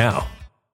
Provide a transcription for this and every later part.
now.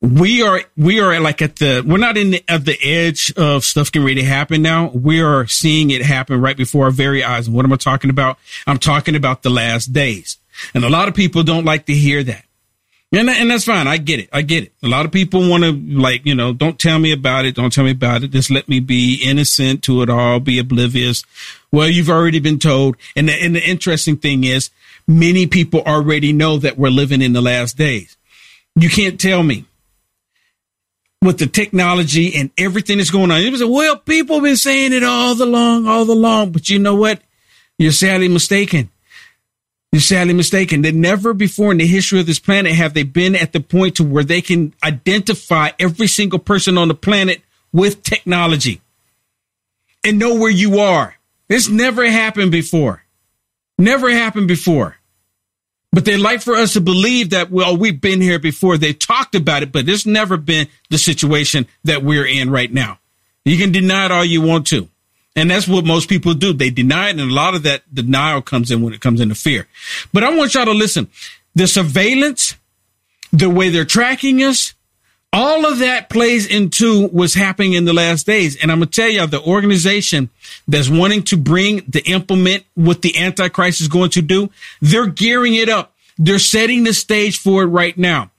we are we are like at the we're not in the, at the edge of stuff getting ready to happen now. We are seeing it happen right before our very eyes. And what am I talking about? I'm talking about the last days. And a lot of people don't like to hear that. And, and that's fine. I get it. I get it. A lot of people want to like, you know, don't tell me about it. Don't tell me about it. Just let me be innocent to it all, be oblivious. Well, you've already been told. And the, and the interesting thing is many people already know that we're living in the last days. You can't tell me with the technology and everything that's going on. It was well, people have been saying it all along, all along, but you know what? You're sadly mistaken. You're sadly mistaken. That never before in the history of this planet have they been at the point to where they can identify every single person on the planet with technology and know where you are. This never happened before. Never happened before. But they like for us to believe that, well, we've been here before. They talked about it, but it's never been the situation that we're in right now. You can deny it all you want to. And that's what most people do. They deny it. And a lot of that denial comes in when it comes into fear. But I want y'all to listen. The surveillance, the way they're tracking us, all of that plays into what's happening in the last days. And I'm going to tell you, the organization that's wanting to bring the implement what the Antichrist is going to do, they're gearing it up. They're setting the stage for it right now.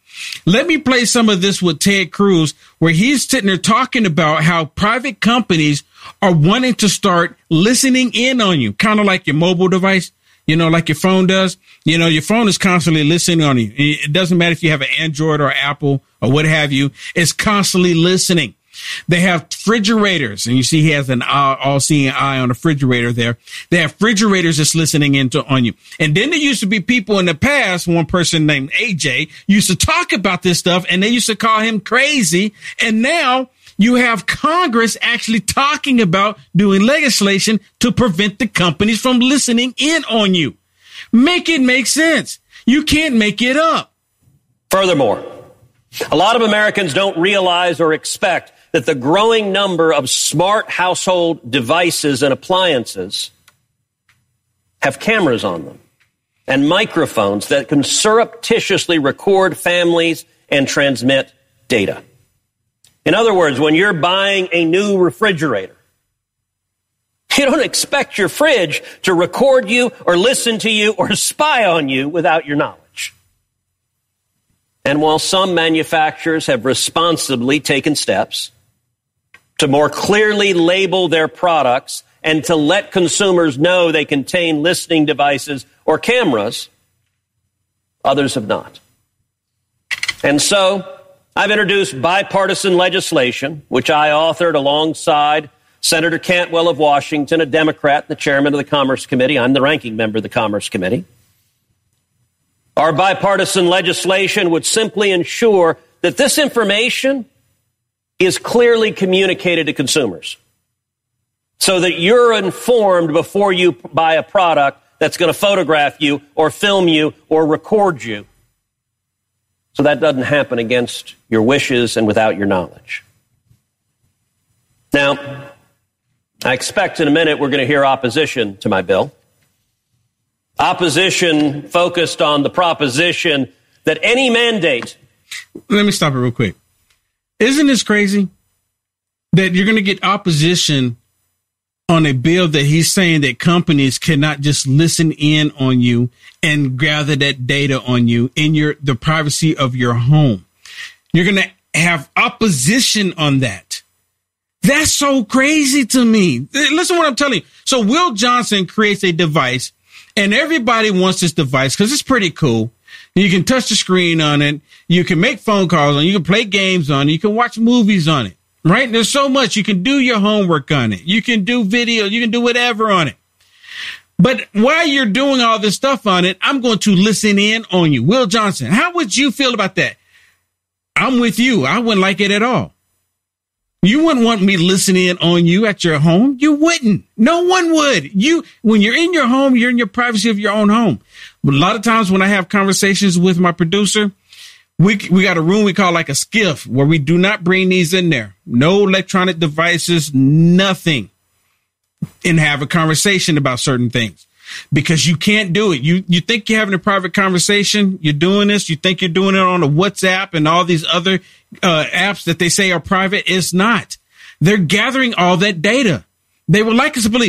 Let me play some of this with Ted Cruz, where he's sitting there talking about how private companies are wanting to start listening in on you, kind of like your mobile device you know, like your phone does. You know, your phone is constantly listening on you. It doesn't matter if you have an Android or Apple or what have you. It's constantly listening. They have refrigerators, and you see he has an all-seeing eye on the refrigerator there. They have refrigerators that's listening into on you. And then there used to be people in the past. One person named AJ used to talk about this stuff, and they used to call him crazy. And now you have Congress actually talking about doing legislation to prevent the companies from listening in on you. Make it make sense. You can't make it up. Furthermore, a lot of Americans don't realize or expect that the growing number of smart household devices and appliances have cameras on them and microphones that can surreptitiously record families and transmit data. In other words, when you're buying a new refrigerator, you don't expect your fridge to record you or listen to you or spy on you without your knowledge. And while some manufacturers have responsibly taken steps to more clearly label their products and to let consumers know they contain listening devices or cameras, others have not. And so, I've introduced bipartisan legislation, which I authored alongside Senator Cantwell of Washington, a Democrat, the chairman of the Commerce Committee. I'm the ranking member of the Commerce Committee. Our bipartisan legislation would simply ensure that this information is clearly communicated to consumers so that you're informed before you buy a product that's going to photograph you or film you or record you so that doesn't happen against your wishes and without your knowledge. Now, I expect in a minute we're going to hear opposition to my bill. Opposition focused on the proposition that any mandate. Let me stop it real quick. Isn't this crazy that you're going to get opposition on a bill that he's saying that companies cannot just listen in on you and gather that data on you in your the privacy of your home. You're going to have opposition on that. That's so crazy to me. Listen what I'm telling you. So Will Johnson creates a device and everybody wants this device because it's pretty cool. You can touch the screen on it. You can make phone calls on it. You can play games on it. You can watch movies on it right? There's so much. You can do your homework on it. You can do video. You can do whatever on it. But while you're doing all this stuff on it, I'm going to listen in on you. Will Johnson, how would you feel about that? I'm with you. I wouldn't like it at all. You wouldn't want me listening in on you at your home. You wouldn't. No one would. You, when you're in your home, you're in your privacy of your own home. But a lot of times when I have conversations with my producer, we we got a room we call like a SCIF where we do not bring these in there. No electronic devices, nothing, and have a conversation about certain things because you can't do it. You you think you're having a private conversation, you're doing this, you think you're doing it on a WhatsApp and all these other uh, apps that they say are private. It's not. They're gathering all that data. They would like us to believe.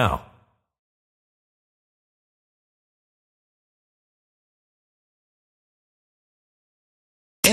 now.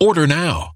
Order now.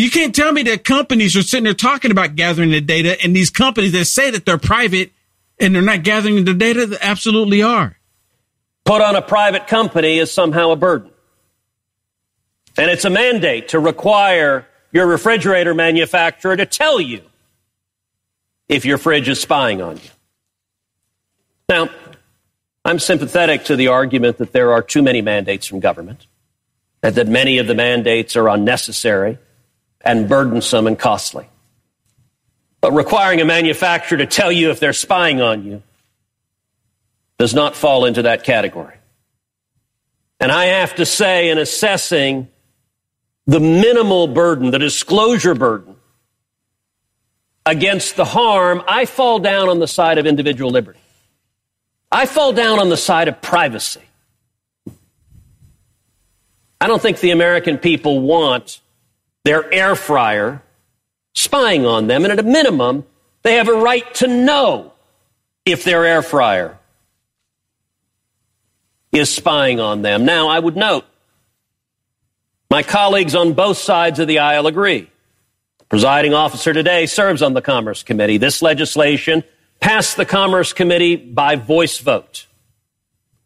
You can't tell me that companies are sitting there talking about gathering the data, and these companies that say that they're private and they're not gathering the data, they absolutely are. Put on a private company is somehow a burden. And it's a mandate to require your refrigerator manufacturer to tell you if your fridge is spying on you. Now, I'm sympathetic to the argument that there are too many mandates from government, and that many of the mandates are unnecessary and burdensome and costly. But requiring a manufacturer to tell you if they're spying on you does not fall into that category. And I have to say, in assessing the minimal burden, the disclosure burden against the harm, I fall down on the side of individual liberty. I fall down on the side of privacy. I don't think the American people want their air fryer spying on them. And at a minimum, they have a right to know if their air fryer is spying on them. Now, I would note, my colleagues on both sides of the aisle agree. The presiding officer today serves on the Commerce Committee. This legislation passed the Commerce Committee by voice vote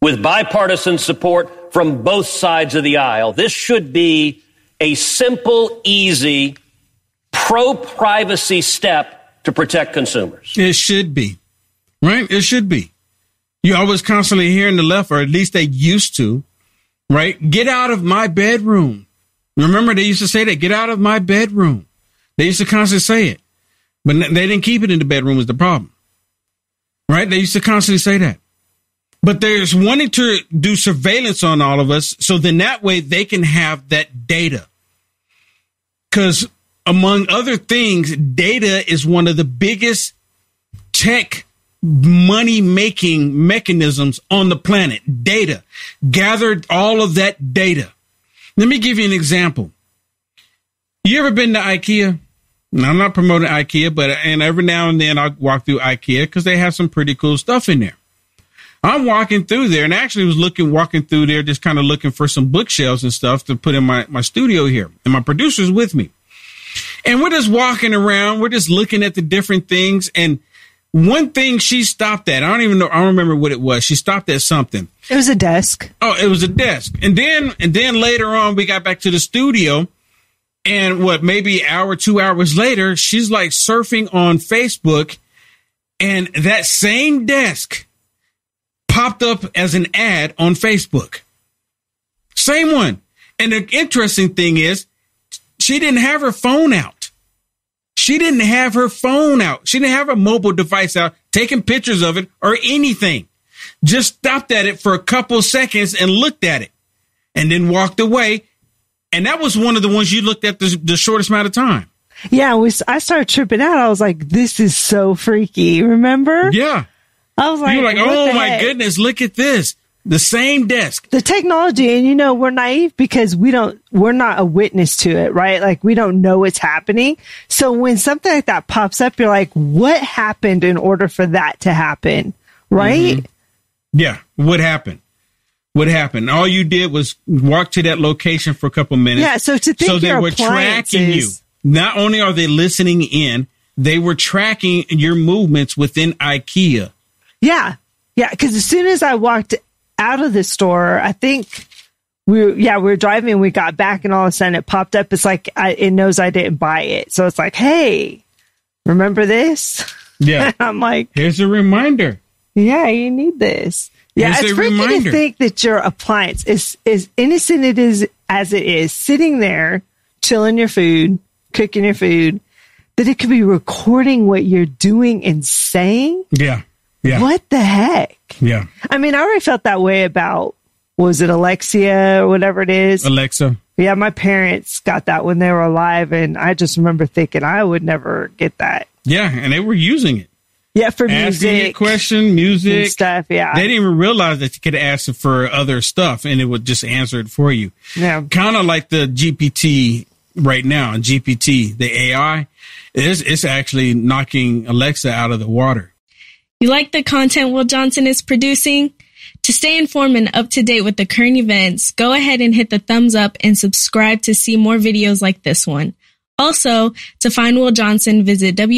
with bipartisan support from both sides of the aisle. This should be a simple, easy, pro privacy step to protect consumers. It should be, right? It should be. You always constantly hearing the left, or at least they used to, right? Get out of my bedroom. Remember, they used to say that. Get out of my bedroom. They used to constantly say it, but they didn't keep it in the bedroom. Was the problem, right? They used to constantly say that. But there's wanting to do surveillance on all of us, so then that way they can have that data. Because among other things, data is one of the biggest tech money making mechanisms on the planet. Data. Gathered all of that data. Let me give you an example. You ever been to IKEA? Now, I'm not promoting IKEA, but and every now and then I'll walk through IKEA because they have some pretty cool stuff in there. I'm walking through there and actually was looking, walking through there, just kind of looking for some bookshelves and stuff to put in my, my studio here. And my producer's with me. And we're just walking around. We're just looking at the different things. And one thing she stopped at, I don't even know, I don't remember what it was. She stopped at something. It was a desk. Oh, it was a desk. And then, and then later on, we got back to the studio. And what, maybe an hour, two hours later, she's like surfing on Facebook. And that same desk popped up as an ad on Facebook. Same one. And the interesting thing is, she didn't have her phone out. She didn't have her phone out. She didn't have a mobile device out, taking pictures of it or anything. Just stopped at it for a couple seconds and looked at it and then walked away. And that was one of the ones you looked at the, the shortest amount of time. Yeah, we, I started tripping out. I was like, this is so freaky. Remember? Yeah. I was like, you were like, oh my heck? goodness, look at this. The same desk. the technology and you know we're naive because we don't we're not a witness to it right like we don't know what's happening so when something like that pops up you're like what happened in order for that to happen right mm-hmm. Yeah. What happened? What happened? All you did was walk to that location for a couple minutes. Yeah, so to think so they were tracking you. Not only are they listening in, they were tracking your movements within IKEA. Yeah yeah because as soon as i walked out of the store i think we were, yeah we were driving and we got back and all of a sudden it popped up it's like I, it knows i didn't buy it so it's like hey remember this Yeah. i'm like Here's a reminder. Yeah, you need this. Yeah, Here's it's reminder. to think that your appliance is as innocent it is as it is, sitting there, chilling your food, cooking your food, that it could be recording what you're doing and saying. Yeah. Yeah. What the heck? Yeah. I mean, I already felt that way about was it Alexia or whatever it is. Alexa. Yeah, my parents got that when they were alive, and I just remember thinking I would never get that. Yeah. And they were using it. Yeah, for Asking a music question, music. and stuff. Yeah, They didn't even realize that you could ask it for other stuff and it would just answer it for you. yeah. kind of like the GPT right now, GPT, the AI, it's, it's actually knocking Alexa out of the water. You like the content Will Johnson is producing? To stay informed and up to date with the current events, go ahead and hit the thumbs up and subscribe to see more videos like this one. Also, to find Will Johnson, visit www.uaf.media.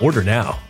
Order now.